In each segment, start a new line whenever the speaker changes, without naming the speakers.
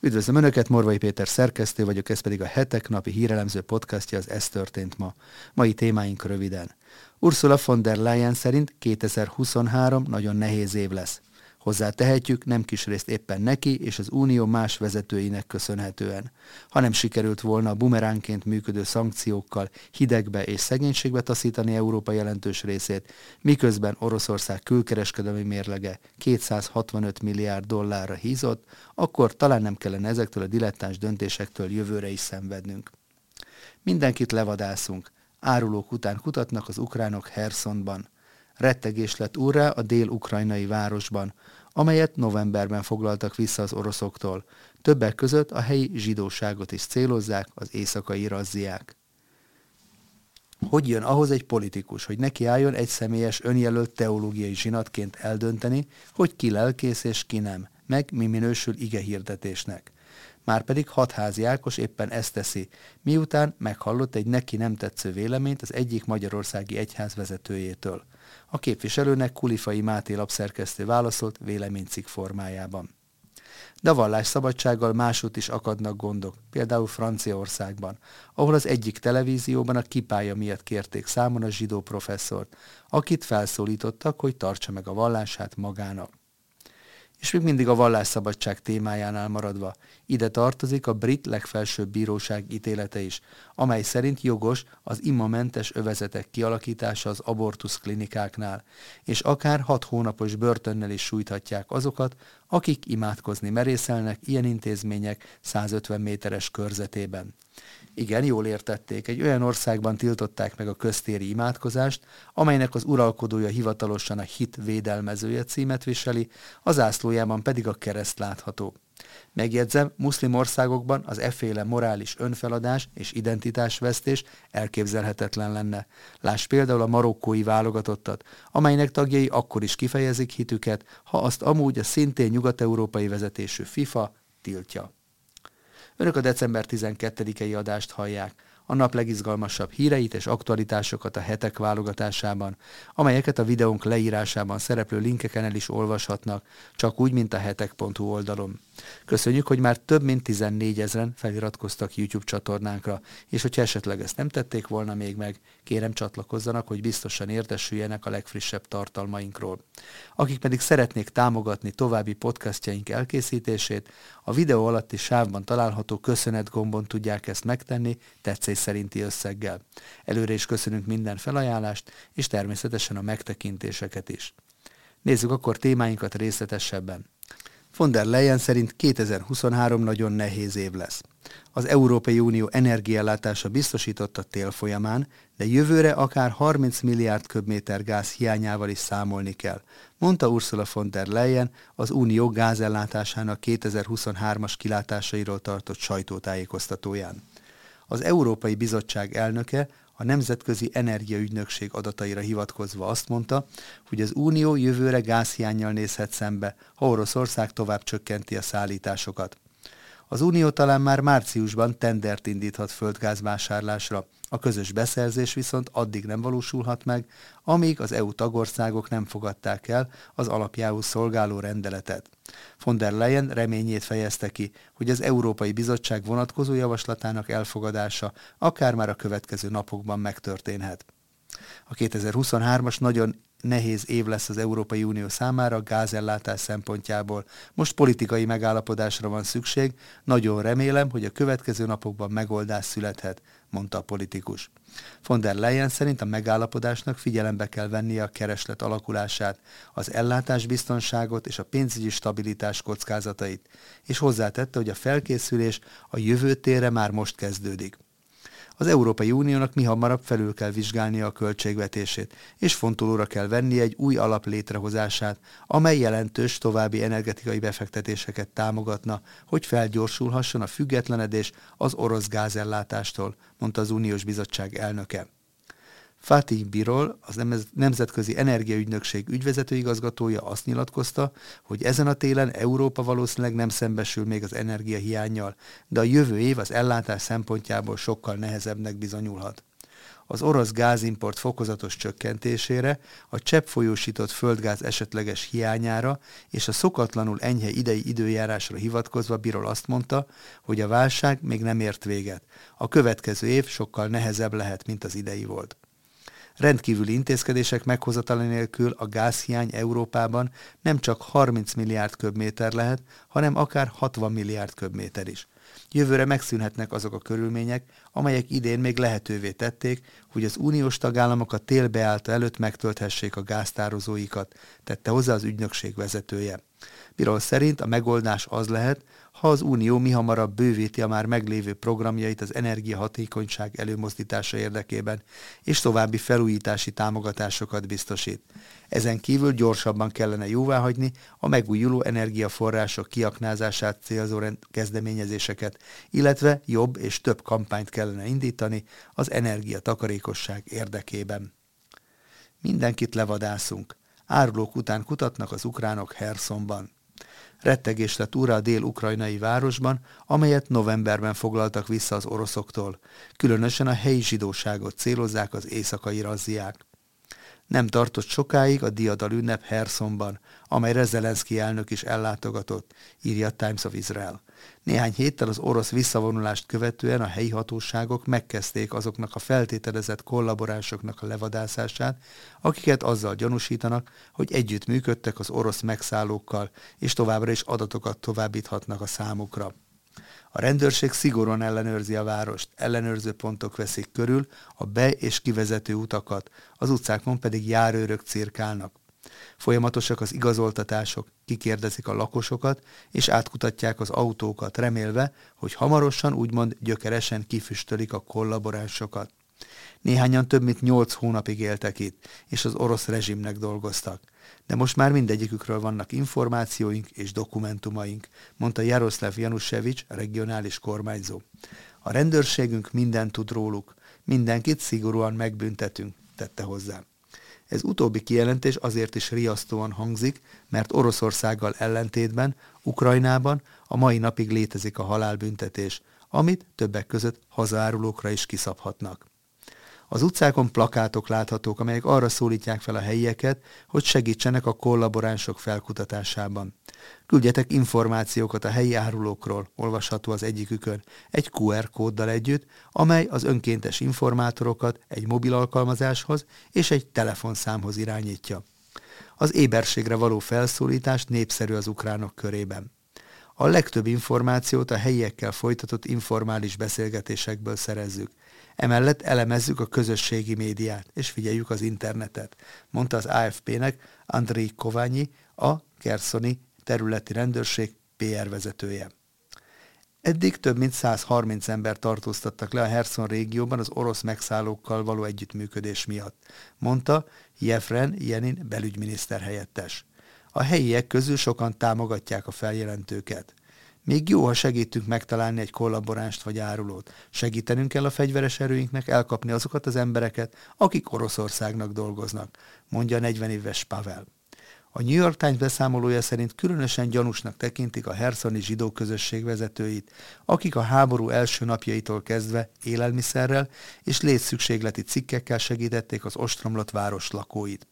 Üdvözlöm Önöket, Morvai Péter szerkesztő vagyok, ez pedig a hetek napi hírelemző podcastja, az Ez történt ma. Mai témáink röviden. Ursula von der Leyen szerint 2023 nagyon nehéz év lesz. Hozzá tehetjük, nem kis részt éppen neki és az Unió más vezetőinek köszönhetően. Ha nem sikerült volna a bumeránként működő szankciókkal hidegbe és szegénységbe taszítani Európa jelentős részét, miközben Oroszország külkereskedelmi mérlege 265 milliárd dollárra hízott, akkor talán nem kellene ezektől a dilettáns döntésektől jövőre is szenvednünk. Mindenkit levadászunk. Árulók után kutatnak az ukránok Hersonban. Rettegés lett úrrá a dél-ukrajnai városban, amelyet novemberben foglaltak vissza az oroszoktól. Többek között a helyi zsidóságot is célozzák az éjszakai razziák. Hogy jön ahhoz egy politikus, hogy neki álljon egy személyes önjelölt teológiai zsinatként eldönteni, hogy ki lelkész és ki nem, meg mi minősül ige hirdetésnek. Márpedig hatházi Ákos éppen ezt teszi, miután meghallott egy neki nem tetsző véleményt az egyik magyarországi egyház vezetőjétől – a képviselőnek Kulifai Máté lapszerkesztő válaszolt véleménycikk formájában. De a vallásszabadsággal másút is akadnak gondok, például Franciaországban, ahol az egyik televízióban a kipája miatt kérték számon a zsidó professzort, akit felszólítottak, hogy tartsa meg a vallását magának. És még mindig a vallásszabadság témájánál maradva, ide tartozik a brit legfelsőbb bíróság ítélete is, amely szerint jogos az imamentes övezetek kialakítása az abortusz klinikáknál, és akár hat hónapos börtönnel is sújthatják azokat, akik imádkozni merészelnek ilyen intézmények 150 méteres körzetében. Igen, jól értették. Egy olyan országban tiltották meg a köztéri imádkozást, amelynek az uralkodója hivatalosan a hit védelmezője címet viseli, az ászlójában pedig a kereszt látható. Megjegyzem, muszlim országokban az efféle morális önfeladás és identitásvesztés elképzelhetetlen lenne. Láss például a marokkói válogatottat, amelynek tagjai akkor is kifejezik hitüket, ha azt amúgy a szintén nyugat-európai vezetésű FIFA tiltja. Önök a december 12-i adást hallják a nap legizgalmasabb híreit és aktualitásokat a hetek válogatásában, amelyeket a videónk leírásában szereplő linkeken el is olvashatnak, csak úgy, mint a hetek.hu oldalon. Köszönjük, hogy már több mint 14 ezeren feliratkoztak YouTube csatornánkra, és hogyha esetleg ezt nem tették volna még meg, kérem csatlakozzanak, hogy biztosan értesüljenek a legfrissebb tartalmainkról. Akik pedig szeretnék támogatni további podcastjaink elkészítését, a videó alatti sávban található köszönet gombon tudják ezt megtenni tetszés szerinti összeggel. Előre is köszönünk minden felajánlást, és természetesen a megtekintéseket is. Nézzük akkor témáinkat részletesebben. Von der Leyen szerint 2023 nagyon nehéz év lesz. Az Európai Unió energiállátása biztosított a tél folyamán, de jövőre akár 30 milliárd köbméter gáz hiányával is számolni kell, mondta Ursula von der Leyen az Unió gázellátásának 2023-as kilátásairól tartott sajtótájékoztatóján. Az Európai Bizottság elnöke a Nemzetközi Energiaügynökség adataira hivatkozva azt mondta, hogy az Unió jövőre gázhiányjal nézhet szembe, ha Oroszország tovább csökkenti a szállításokat. Az Unió talán már márciusban tendert indíthat földgázvásárlásra, a közös beszerzés viszont addig nem valósulhat meg, amíg az EU tagországok nem fogadták el az alapjául szolgáló rendeletet. Von der Leyen reményét fejezte ki, hogy az Európai Bizottság vonatkozó javaslatának elfogadása akár már a következő napokban megtörténhet. A 2023-as nagyon nehéz év lesz az Európai Unió számára gázellátás szempontjából. Most politikai megállapodásra van szükség, nagyon remélem, hogy a következő napokban megoldás születhet, mondta a politikus. Von der Leyen szerint a megállapodásnak figyelembe kell vennie a kereslet alakulását, az ellátásbiztonságot és a pénzügyi stabilitás kockázatait, és hozzátette, hogy a felkészülés a jövő térre már most kezdődik az Európai Uniónak mi hamarabb felül kell vizsgálnia a költségvetését, és fontolóra kell venni egy új alap létrehozását, amely jelentős további energetikai befektetéseket támogatna, hogy felgyorsulhasson a függetlenedés az orosz gázellátástól, mondta az Uniós Bizottság elnöke. Fatih Birol, az Nemzetközi Energiaügynökség ügyvezető igazgatója azt nyilatkozta, hogy ezen a télen Európa valószínűleg nem szembesül még az energiahiányjal, de a jövő év az ellátás szempontjából sokkal nehezebbnek bizonyulhat. az orosz gázimport fokozatos csökkentésére, a csepp folyósított földgáz esetleges hiányára és a szokatlanul enyhe idei időjárásra hivatkozva Birol azt mondta, hogy a válság még nem ért véget. A következő év sokkal nehezebb lehet, mint az idei volt. Rendkívüli intézkedések meghozatala nélkül a gázhiány Európában nem csak 30 milliárd köbméter lehet, hanem akár 60 milliárd köbméter is. Jövőre megszűnhetnek azok a körülmények, amelyek idén még lehetővé tették, hogy az uniós tagállamok a tél beállta előtt megtölthessék a gáztározóikat, tette hozzá az ügynökség vezetője. Birol szerint a megoldás az lehet, ha az Unió mihamarabb bővíti a már meglévő programjait az energiahatékonyság előmozdítása érdekében, és további felújítási támogatásokat biztosít. Ezen kívül gyorsabban kellene jóváhagyni a megújuló energiaforrások kiaknázását célzó kezdeményezéseket, illetve jobb és több kampányt kellene indítani az energiatakarékosság érdekében. Mindenkit levadászunk. Árulók után kutatnak az ukránok Hersonban. Rettegés lett úrra a dél-ukrajnai városban, amelyet novemberben foglaltak vissza az oroszoktól. Különösen a helyi zsidóságot célozzák az éjszakai razziák. Nem tartott sokáig a diadal ünnep Hersonban, amelyre Zelenszky elnök is ellátogatott, írja Times of Israel. Néhány héttel az orosz visszavonulást követően a helyi hatóságok megkezdték azoknak a feltételezett kollaboránsoknak a levadászását, akiket azzal gyanúsítanak, hogy együtt működtek az orosz megszállókkal, és továbbra is adatokat továbbíthatnak a számukra. A rendőrség szigorúan ellenőrzi a várost, ellenőrző pontok veszik körül a be- és kivezető utakat, az utcákon pedig járőrök cirkálnak. Folyamatosak az igazoltatások, kikérdezik a lakosokat, és átkutatják az autókat, remélve, hogy hamarosan úgymond gyökeresen kifüstölik a kollaboránsokat. Néhányan több mint nyolc hónapig éltek itt, és az orosz rezsimnek dolgoztak. De most már mindegyikükről vannak információink és dokumentumaink, mondta Jaroszláv Janusevics, regionális kormányzó. A rendőrségünk mindent tud róluk, mindenkit szigorúan megbüntetünk, tette hozzá. Ez utóbbi kijelentés azért is riasztóan hangzik, mert Oroszországgal ellentétben Ukrajnában a mai napig létezik a halálbüntetés, amit többek között hazárulókra is kiszabhatnak. Az utcákon plakátok láthatók, amelyek arra szólítják fel a helyieket, hogy segítsenek a kollaboránsok felkutatásában. Küldjetek információkat a helyi árulókról, olvasható az egyikükön, egy QR kóddal együtt, amely az önkéntes informátorokat egy mobil alkalmazáshoz és egy telefonszámhoz irányítja. Az éberségre való felszólítás népszerű az ukránok körében. A legtöbb információt a helyiekkel folytatott informális beszélgetésekből szerezzük. Emellett elemezzük a közösségi médiát, és figyeljük az internetet, mondta az AFP-nek Andrei Koványi, a Kerszoni területi rendőrség PR vezetője. Eddig több mint 130 ember tartóztattak le a Herson régióban az orosz megszállókkal való együttműködés miatt, mondta Jefren Jenin belügyminiszter helyettes. A helyiek közül sokan támogatják a feljelentőket. Még jó, ha segítünk megtalálni egy kollaboránst vagy árulót. Segítenünk kell a fegyveres erőinknek elkapni azokat az embereket, akik Oroszországnak dolgoznak, mondja a 40 éves Pavel. A New York Times beszámolója szerint különösen gyanúsnak tekintik a herszoni zsidó közösség vezetőit, akik a háború első napjaitól kezdve élelmiszerrel és létszükségleti cikkekkel segítették az ostromlott város lakóit.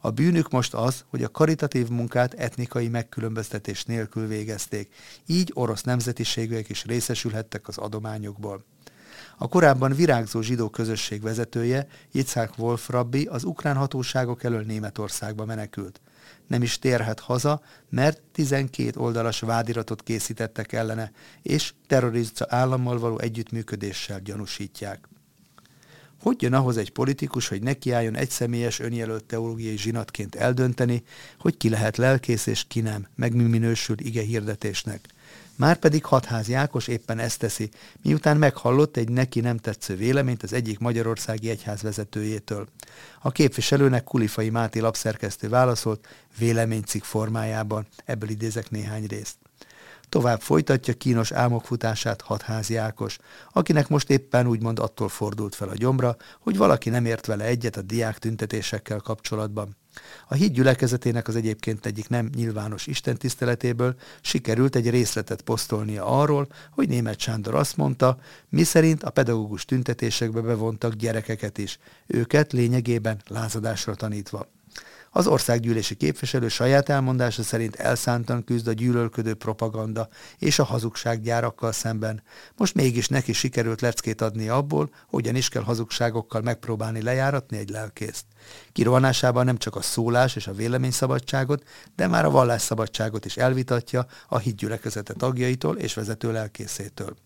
A bűnük most az, hogy a karitatív munkát etnikai megkülönböztetés nélkül végezték, így orosz nemzetiségűek is részesülhettek az adományokból. A korábban virágzó zsidó közösség vezetője, Yitzhak Wolf rabbi az ukrán hatóságok elől Németországba menekült nem is térhet haza, mert 12 oldalas vádiratot készítettek ellene, és terrorista állammal való együttműködéssel gyanúsítják. Hogy jön ahhoz egy politikus, hogy nekiálljon egy személyes önjelölt teológiai zsinatként eldönteni, hogy ki lehet lelkész és ki nem, meg mi minősül ige hirdetésnek? Márpedig Hatház Jákos éppen ezt teszi, miután meghallott egy neki nem tetsző véleményt az egyik magyarországi egyház vezetőjétől. A képviselőnek Kulifai Máté lapszerkesztő válaszolt véleménycikk formájában, ebből idézek néhány részt. Tovább folytatja kínos álmokfutását hatházi Ákos, akinek most éppen úgymond attól fordult fel a gyomra, hogy valaki nem ért vele egyet a diák tüntetésekkel kapcsolatban. A híd gyülekezetének az egyébként egyik nem nyilvános istentiszteletéből sikerült egy részletet posztolnia arról, hogy német Sándor azt mondta, miszerint a pedagógus tüntetésekbe bevontak gyerekeket is, őket lényegében lázadásra tanítva. Az országgyűlési képviselő saját elmondása szerint elszántan küzd a gyűlölködő propaganda és a hazugsággyárakkal szemben. Most mégis neki sikerült leckét adni abból, hogyan is kell hazugságokkal megpróbálni lejáratni egy lelkészt. Kirohanásában nem csak a szólás és a véleményszabadságot, de már a vallásszabadságot is elvitatja a hídgyülekezete tagjaitól és vezető lelkészétől.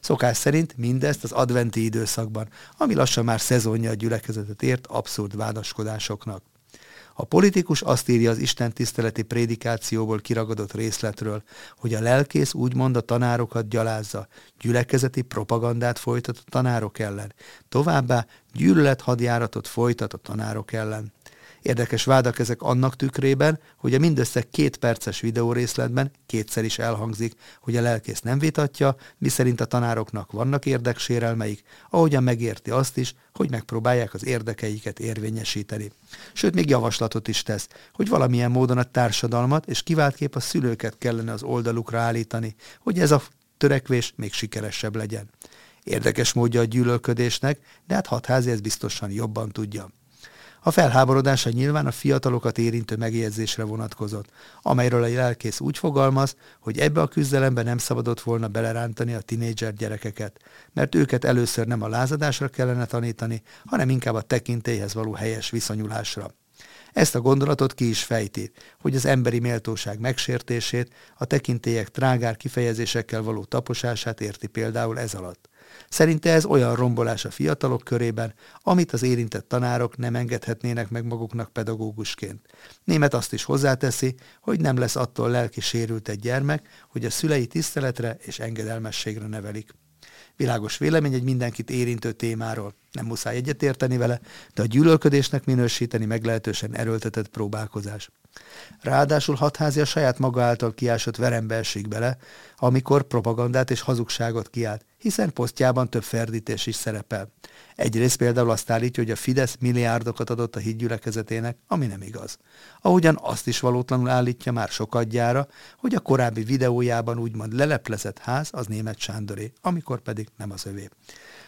Szokás szerint mindezt az adventi időszakban, ami lassan már szezonja a gyülekezetet ért abszurd vádaskodásoknak. A politikus azt írja az Isten tiszteleti prédikációból kiragadott részletről, hogy a lelkész úgymond a tanárokat gyalázza, gyülekezeti propagandát folytat a tanárok ellen, továbbá gyűlölet folytat a tanárok ellen. Érdekes vádak ezek annak tükrében, hogy a mindössze két perces videórészletben kétszer is elhangzik, hogy a lelkész nem vitatja, miszerint a tanároknak vannak érdeksérelmeik, ahogyan megérti azt is, hogy megpróbálják az érdekeiket érvényesíteni. Sőt, még javaslatot is tesz, hogy valamilyen módon a társadalmat és kiváltképp a szülőket kellene az oldalukra állítani, hogy ez a törekvés még sikeresebb legyen. Érdekes módja a gyűlölködésnek, de hát hatházi ez biztosan jobban tudja. A felháborodása nyilván a fiatalokat érintő megjegyzésre vonatkozott, amelyről a lelkész úgy fogalmaz, hogy ebbe a küzdelembe nem szabadott volna belerántani a tinédzser gyerekeket, mert őket először nem a lázadásra kellene tanítani, hanem inkább a tekintélyhez való helyes viszonyulásra. Ezt a gondolatot ki is fejti, hogy az emberi méltóság megsértését, a tekintélyek trágár kifejezésekkel való taposását érti például ez alatt. Szerinte ez olyan rombolás a fiatalok körében, amit az érintett tanárok nem engedhetnének meg maguknak pedagógusként. Német azt is hozzáteszi, hogy nem lesz attól lelki sérült egy gyermek, hogy a szülei tiszteletre és engedelmességre nevelik. Világos vélemény egy mindenkit érintő témáról. Nem muszáj egyetérteni vele, de a gyűlölködésnek minősíteni meglehetősen erőltetett próbálkozás. Ráadásul hatházi a saját maga által kiásott verembe esik bele, amikor propagandát és hazugságot kiált, hiszen posztjában több ferdítés is szerepel. Egyrészt például azt állítja, hogy a Fidesz milliárdokat adott a hídgyülekezetének, ami nem igaz. Ahogyan azt is valótlanul állítja már sokadjára, hogy a korábbi videójában úgymond leleplezett ház az német Sándoré, amikor pedig nem az övé.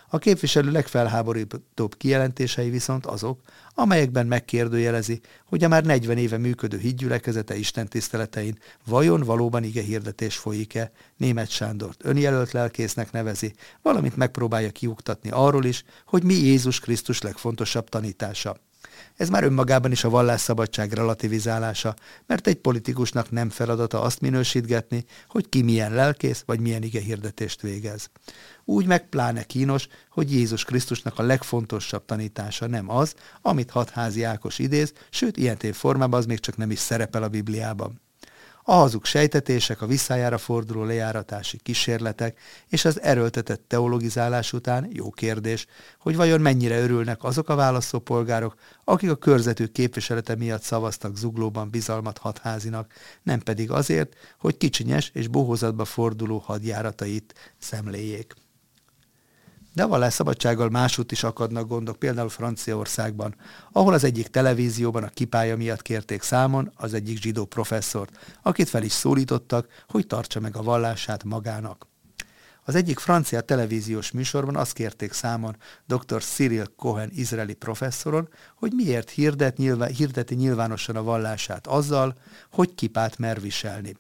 A képviselő legfelháborítóbb kijelentései viszont azok, amelyekben megkérdőjelezi, hogy a már 40 éve működő hídgyülekezete Isten tiszteletein vajon valóban ige hirdetés folyik-e, német Sándort önjelölt lelkésznek nevezi, valamint megpróbálja kiuktatni arról is, hogy mi Jézus Krisztus legfontosabb tanítása. Ez már önmagában is a vallásszabadság relativizálása, mert egy politikusnak nem feladata azt minősítgetni, hogy ki milyen lelkész vagy milyen ige hirdetést végez. Úgy meg pláne kínos, hogy Jézus Krisztusnak a legfontosabb tanítása nem az, amit hatházi Ákos idéz, sőt, ilyen formában az még csak nem is szerepel a Bibliában. A hazug sejtetések, a visszájára forduló lejáratási kísérletek és az erőltetett teologizálás után jó kérdés, hogy vajon mennyire örülnek azok a választópolgárok, akik a körzetük képviselete miatt szavaztak zuglóban bizalmat hatházinak, nem pedig azért, hogy kicsinyes és bohózatba forduló hadjáratait szemléljék. De a vallásszabadsággal másút is akadnak gondok, például Franciaországban, ahol az egyik televízióban a kipája miatt kérték számon az egyik zsidó professzort, akit fel is szólítottak, hogy tartsa meg a vallását magának. Az egyik francia televíziós műsorban azt kérték számon dr. Cyril Cohen izraeli professzoron, hogy miért hirdet nyilván, hirdeti nyilvánosan a vallását azzal, hogy kipát mer viselni.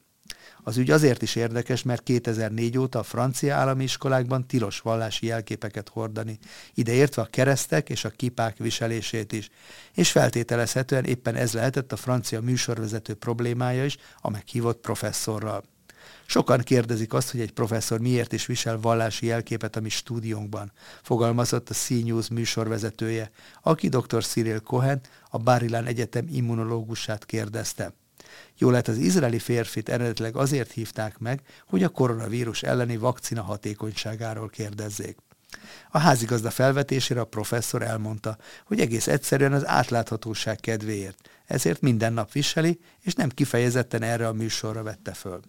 Az ügy azért is érdekes, mert 2004 óta a francia állami iskolákban tilos vallási jelképeket hordani, ideértve a keresztek és a kipák viselését is, és feltételezhetően éppen ez lehetett a francia műsorvezető problémája is a meghívott professzorral. Sokan kérdezik azt, hogy egy professzor miért is visel vallási jelképet a mi stúdiónkban, fogalmazott a C-News műsorvezetője, aki dr. Cyril Cohen, a Barilán Egyetem immunológusát kérdezte. Jó lehet az izraeli férfit eredetileg azért hívták meg, hogy a koronavírus elleni vakcina hatékonyságáról kérdezzék. A házigazda felvetésére a professzor elmondta, hogy egész egyszerűen az átláthatóság kedvéért, ezért minden nap viseli, és nem kifejezetten erre a műsorra vette föl.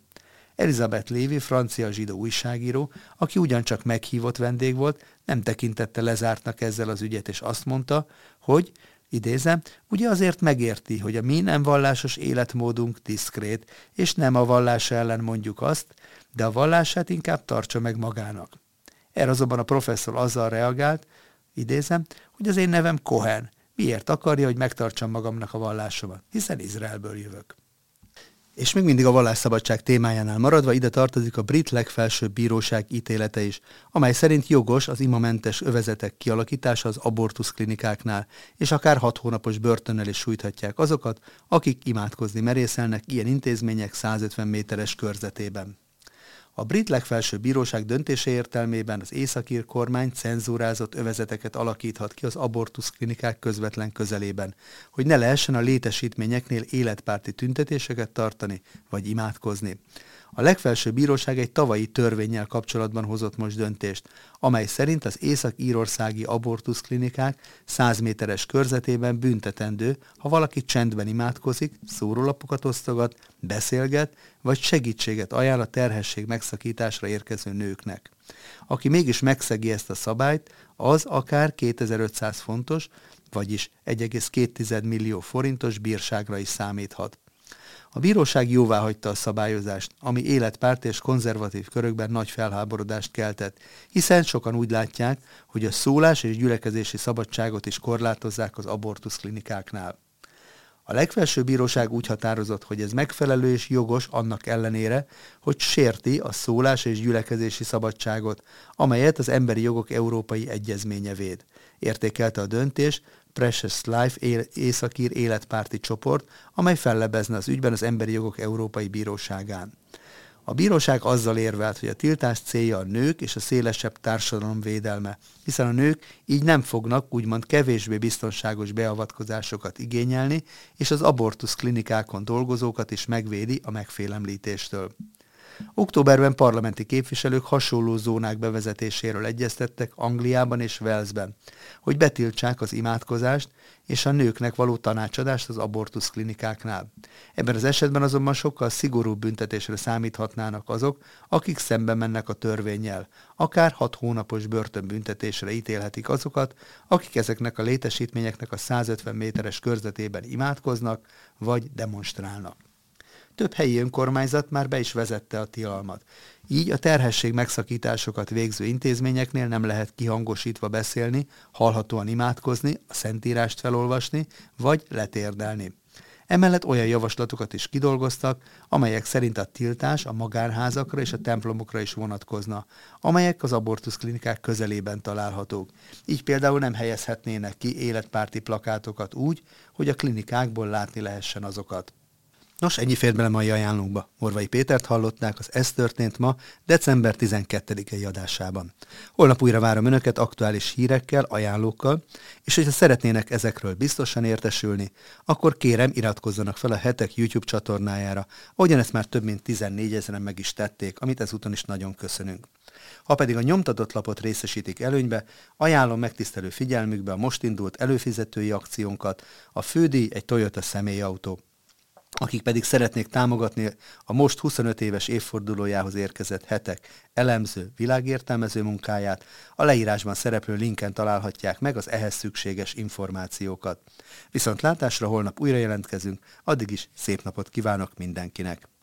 Elizabeth Lévi, francia zsidó újságíró, aki ugyancsak meghívott vendég volt, nem tekintette lezártnak ezzel az ügyet, és azt mondta, hogy idézem, ugye azért megérti, hogy a mi nem vallásos életmódunk diszkrét, és nem a vallás ellen mondjuk azt, de a vallását inkább tartsa meg magának. Erre azonban a professzor azzal reagált, idézem, hogy az én nevem Cohen. Miért akarja, hogy megtartsam magamnak a vallásomat? Hiszen Izraelből jövök. És még mindig a vallásszabadság témájánál maradva ide tartozik a brit legfelsőbb bíróság ítélete is, amely szerint jogos az imamentes övezetek kialakítása az abortuszklinikáknál, és akár hat hónapos börtönnel is sújthatják azokat, akik imádkozni merészelnek ilyen intézmények 150 méteres körzetében. A brit legfelsőbb bíróság döntése értelmében az északír kormány cenzúrázott övezeteket alakíthat ki az abortuszklinikák közvetlen közelében, hogy ne lehessen a létesítményeknél életpárti tüntetéseket tartani vagy imádkozni. A legfelsőbb bíróság egy tavalyi törvényel kapcsolatban hozott most döntést, amely szerint az észak-írországi abortuszklinikák 100 méteres körzetében büntetendő, ha valaki csendben imádkozik, szórólapokat osztogat, beszélget, vagy segítséget ajánl a terhesség megszakításra érkező nőknek. Aki mégis megszegi ezt a szabályt, az akár 2500 fontos, vagyis 1,2 millió forintos bírságra is számíthat. A bíróság jóvá hagyta a szabályozást, ami életpárt és konzervatív körökben nagy felháborodást keltett, hiszen sokan úgy látják, hogy a szólás és gyülekezési szabadságot is korlátozzák az abortuszklinikáknál. A legfelsőbb bíróság úgy határozott, hogy ez megfelelő és jogos annak ellenére, hogy sérti a szólás és gyülekezési szabadságot, amelyet az Emberi Jogok Európai Egyezménye véd. Értékelte a döntés Precious Life él, északír életpárti csoport, amely fellebezne az ügyben az Emberi Jogok Európai Bíróságán. A bíróság azzal érvelt, hogy a tiltás célja a nők és a szélesebb társadalom védelme, hiszen a nők így nem fognak úgymond kevésbé biztonságos beavatkozásokat igényelni, és az abortusz klinikákon dolgozókat is megvédi a megfélemlítéstől. Októberben parlamenti képviselők hasonló zónák bevezetéséről egyeztettek Angliában és Walesben, hogy betiltsák az imádkozást és a nőknek való tanácsadást az abortusz klinikáknál. Ebben az esetben azonban sokkal szigorúbb büntetésre számíthatnának azok, akik szembe mennek a törvényel. Akár hat hónapos börtönbüntetésre ítélhetik azokat, akik ezeknek a létesítményeknek a 150 méteres körzetében imádkoznak vagy demonstrálnak. Több helyi önkormányzat már be is vezette a tilalmat. Így a terhesség megszakításokat végző intézményeknél nem lehet kihangosítva beszélni, hallhatóan imádkozni, a szentírást felolvasni, vagy letérdelni. Emellett olyan javaslatokat is kidolgoztak, amelyek szerint a tiltás a magánházakra és a templomokra is vonatkozna, amelyek az abortuszklinikák közelében találhatók. Így például nem helyezhetnének ki életpárti plakátokat úgy, hogy a klinikákból látni lehessen azokat. Nos, ennyi fért bele mai ajánlónkba. Morvai Pétert hallották, az Ez történt ma, december 12-i adásában. Holnap újra várom Önöket aktuális hírekkel, ajánlókkal, és hogyha szeretnének ezekről biztosan értesülni, akkor kérem iratkozzanak fel a Hetek YouTube csatornájára, ahogyan ezt már több mint 14 ezeren meg is tették, amit ezúton is nagyon köszönünk. Ha pedig a nyomtatott lapot részesítik előnybe, ajánlom megtisztelő figyelmükbe a most indult előfizetői akciónkat, a fődíj egy Toyota személyautó, akik pedig szeretnék támogatni a most 25 éves évfordulójához érkezett hetek elemző, világértelmező munkáját, a leírásban szereplő linken találhatják meg az ehhez szükséges információkat. Viszont látásra holnap újra jelentkezünk, addig is szép napot kívánok mindenkinek!